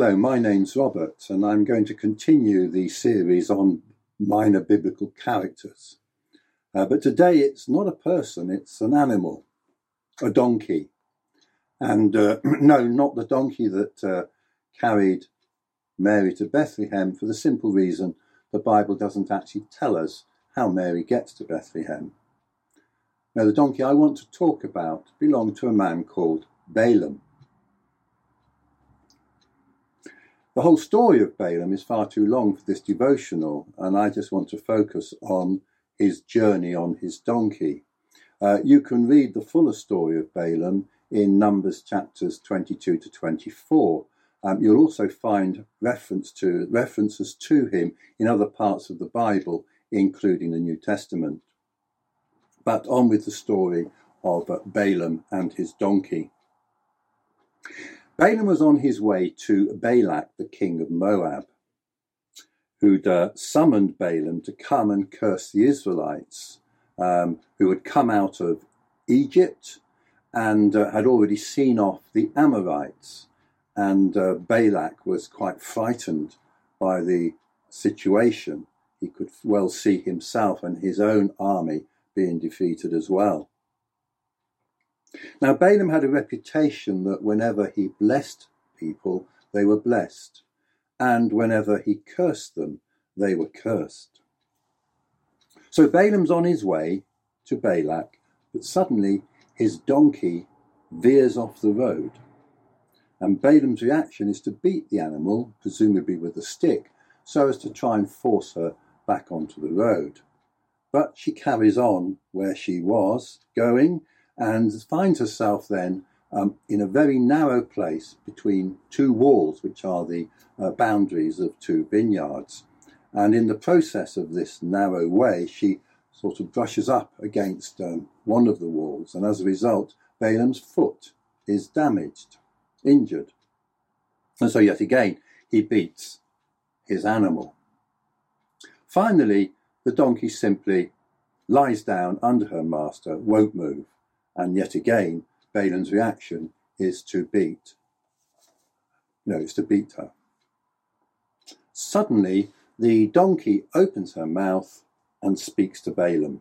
Hello, my name's Robert, and I'm going to continue the series on minor biblical characters. Uh, but today it's not a person, it's an animal, a donkey. And uh, no, not the donkey that uh, carried Mary to Bethlehem for the simple reason the Bible doesn't actually tell us how Mary gets to Bethlehem. Now, the donkey I want to talk about belonged to a man called Balaam. The whole story of Balaam is far too long for this devotional, and I just want to focus on his journey on his donkey. Uh, you can read the fuller story of Balaam in Numbers chapters 22 to 24. Um, you'll also find reference to references to him in other parts of the Bible, including the New Testament. But on with the story of uh, Balaam and his donkey. Balaam was on his way to Balak, the king of Moab, who'd uh, summoned Balaam to come and curse the Israelites, um, who had come out of Egypt and uh, had already seen off the Amorites. And uh, Balak was quite frightened by the situation. He could well see himself and his own army being defeated as well. Now, Balaam had a reputation that whenever he blessed people, they were blessed, and whenever he cursed them, they were cursed. So Balaam's on his way to Balak, but suddenly his donkey veers off the road. And Balaam's reaction is to beat the animal, presumably with a stick, so as to try and force her back onto the road. But she carries on where she was going, and finds herself then um, in a very narrow place between two walls, which are the uh, boundaries of two vineyards. And in the process of this narrow way, she sort of brushes up against um, one of the walls, and as a result, Balaam's foot is damaged, injured. And so, yet again, he beats his animal. Finally, the donkey simply lies down under her master, won't move, and yet again, Balaam's reaction is to beat. No, it's to beat her. Suddenly, the donkey opens her mouth and speaks to Balaam.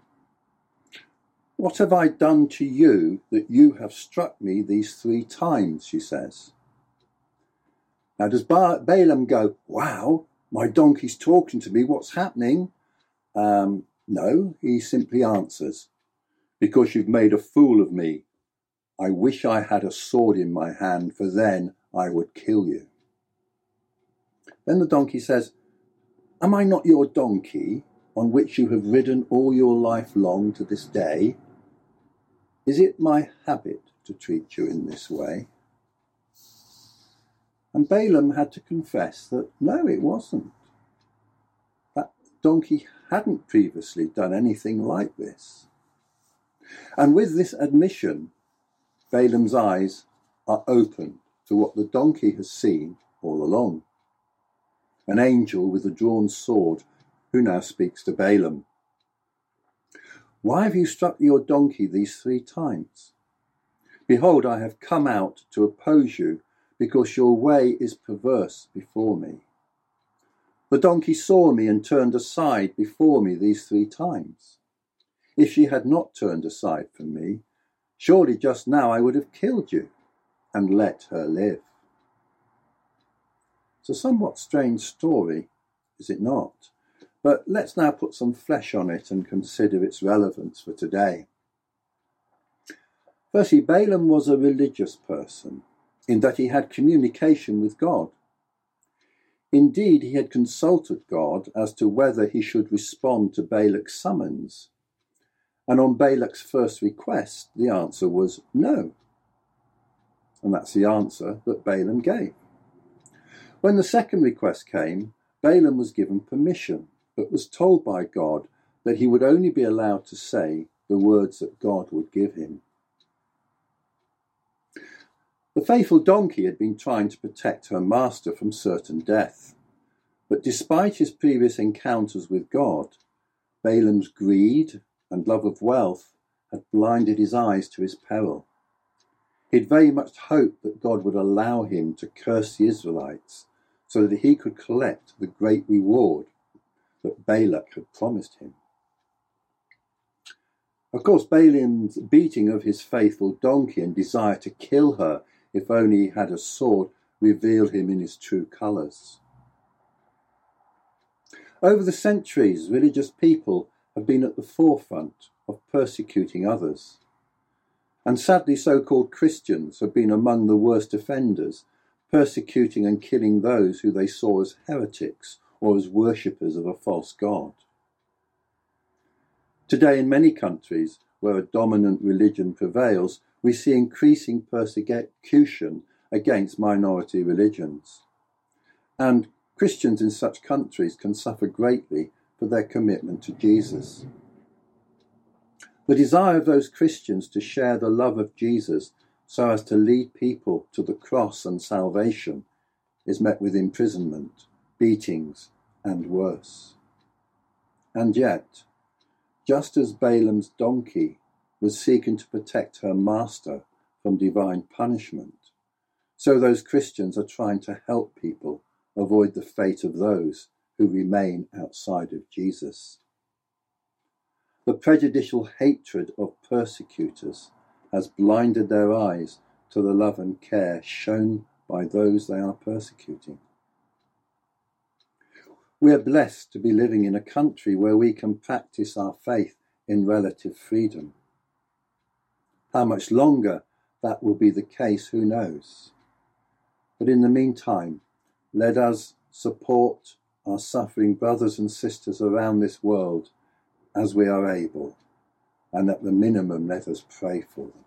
What have I done to you that you have struck me these three times? she says. Now, does ba- Balaam go, Wow, my donkey's talking to me, what's happening? Um, no, he simply answers, because you've made a fool of me. I wish I had a sword in my hand, for then I would kill you. Then the donkey says, Am I not your donkey, on which you have ridden all your life long to this day? Is it my habit to treat you in this way? And Balaam had to confess that no, it wasn't. That donkey hadn't previously done anything like this. And with this admission, Balaam's eyes are open to what the donkey has seen all along. An angel with a drawn sword who now speaks to Balaam. Why have you struck your donkey these three times? Behold, I have come out to oppose you because your way is perverse before me. The donkey saw me and turned aside before me these three times. If she had not turned aside from me, surely just now I would have killed you and let her live. It's a somewhat strange story, is it not? But let's now put some flesh on it and consider its relevance for today. Firstly, Balaam was a religious person in that he had communication with God. Indeed, he had consulted God as to whether he should respond to Balak's summons. And on Balak's first request, the answer was no. And that's the answer that Balaam gave. When the second request came, Balaam was given permission, but was told by God that he would only be allowed to say the words that God would give him. The faithful donkey had been trying to protect her master from certain death. But despite his previous encounters with God, Balaam's greed and love of wealth had blinded his eyes to his peril. He'd very much hoped that God would allow him to curse the Israelites so that he could collect the great reward that Balak had promised him. Of course, Balaam's beating of his faithful donkey and desire to kill her, if only he had a sword, revealed him in his true colours. Over the centuries, religious people have been at the forefront of persecuting others. And sadly, so called Christians have been among the worst offenders, persecuting and killing those who they saw as heretics or as worshippers of a false god. Today, in many countries where a dominant religion prevails, we see increasing persecution against minority religions. And Christians in such countries can suffer greatly for their commitment to Jesus. The desire of those Christians to share the love of Jesus so as to lead people to the cross and salvation is met with imprisonment, beatings, and worse. And yet, just as Balaam's donkey was seeking to protect her master from divine punishment, so those Christians are trying to help people avoid the fate of those who remain outside of Jesus. The prejudicial hatred of persecutors has blinded their eyes to the love and care shown by those they are persecuting. We are blessed to be living in a country where we can practice our faith in relative freedom. How much longer that will be the case, who knows? But in the meantime, let us support our suffering brothers and sisters around this world as we are able, and at the minimum, let us pray for them.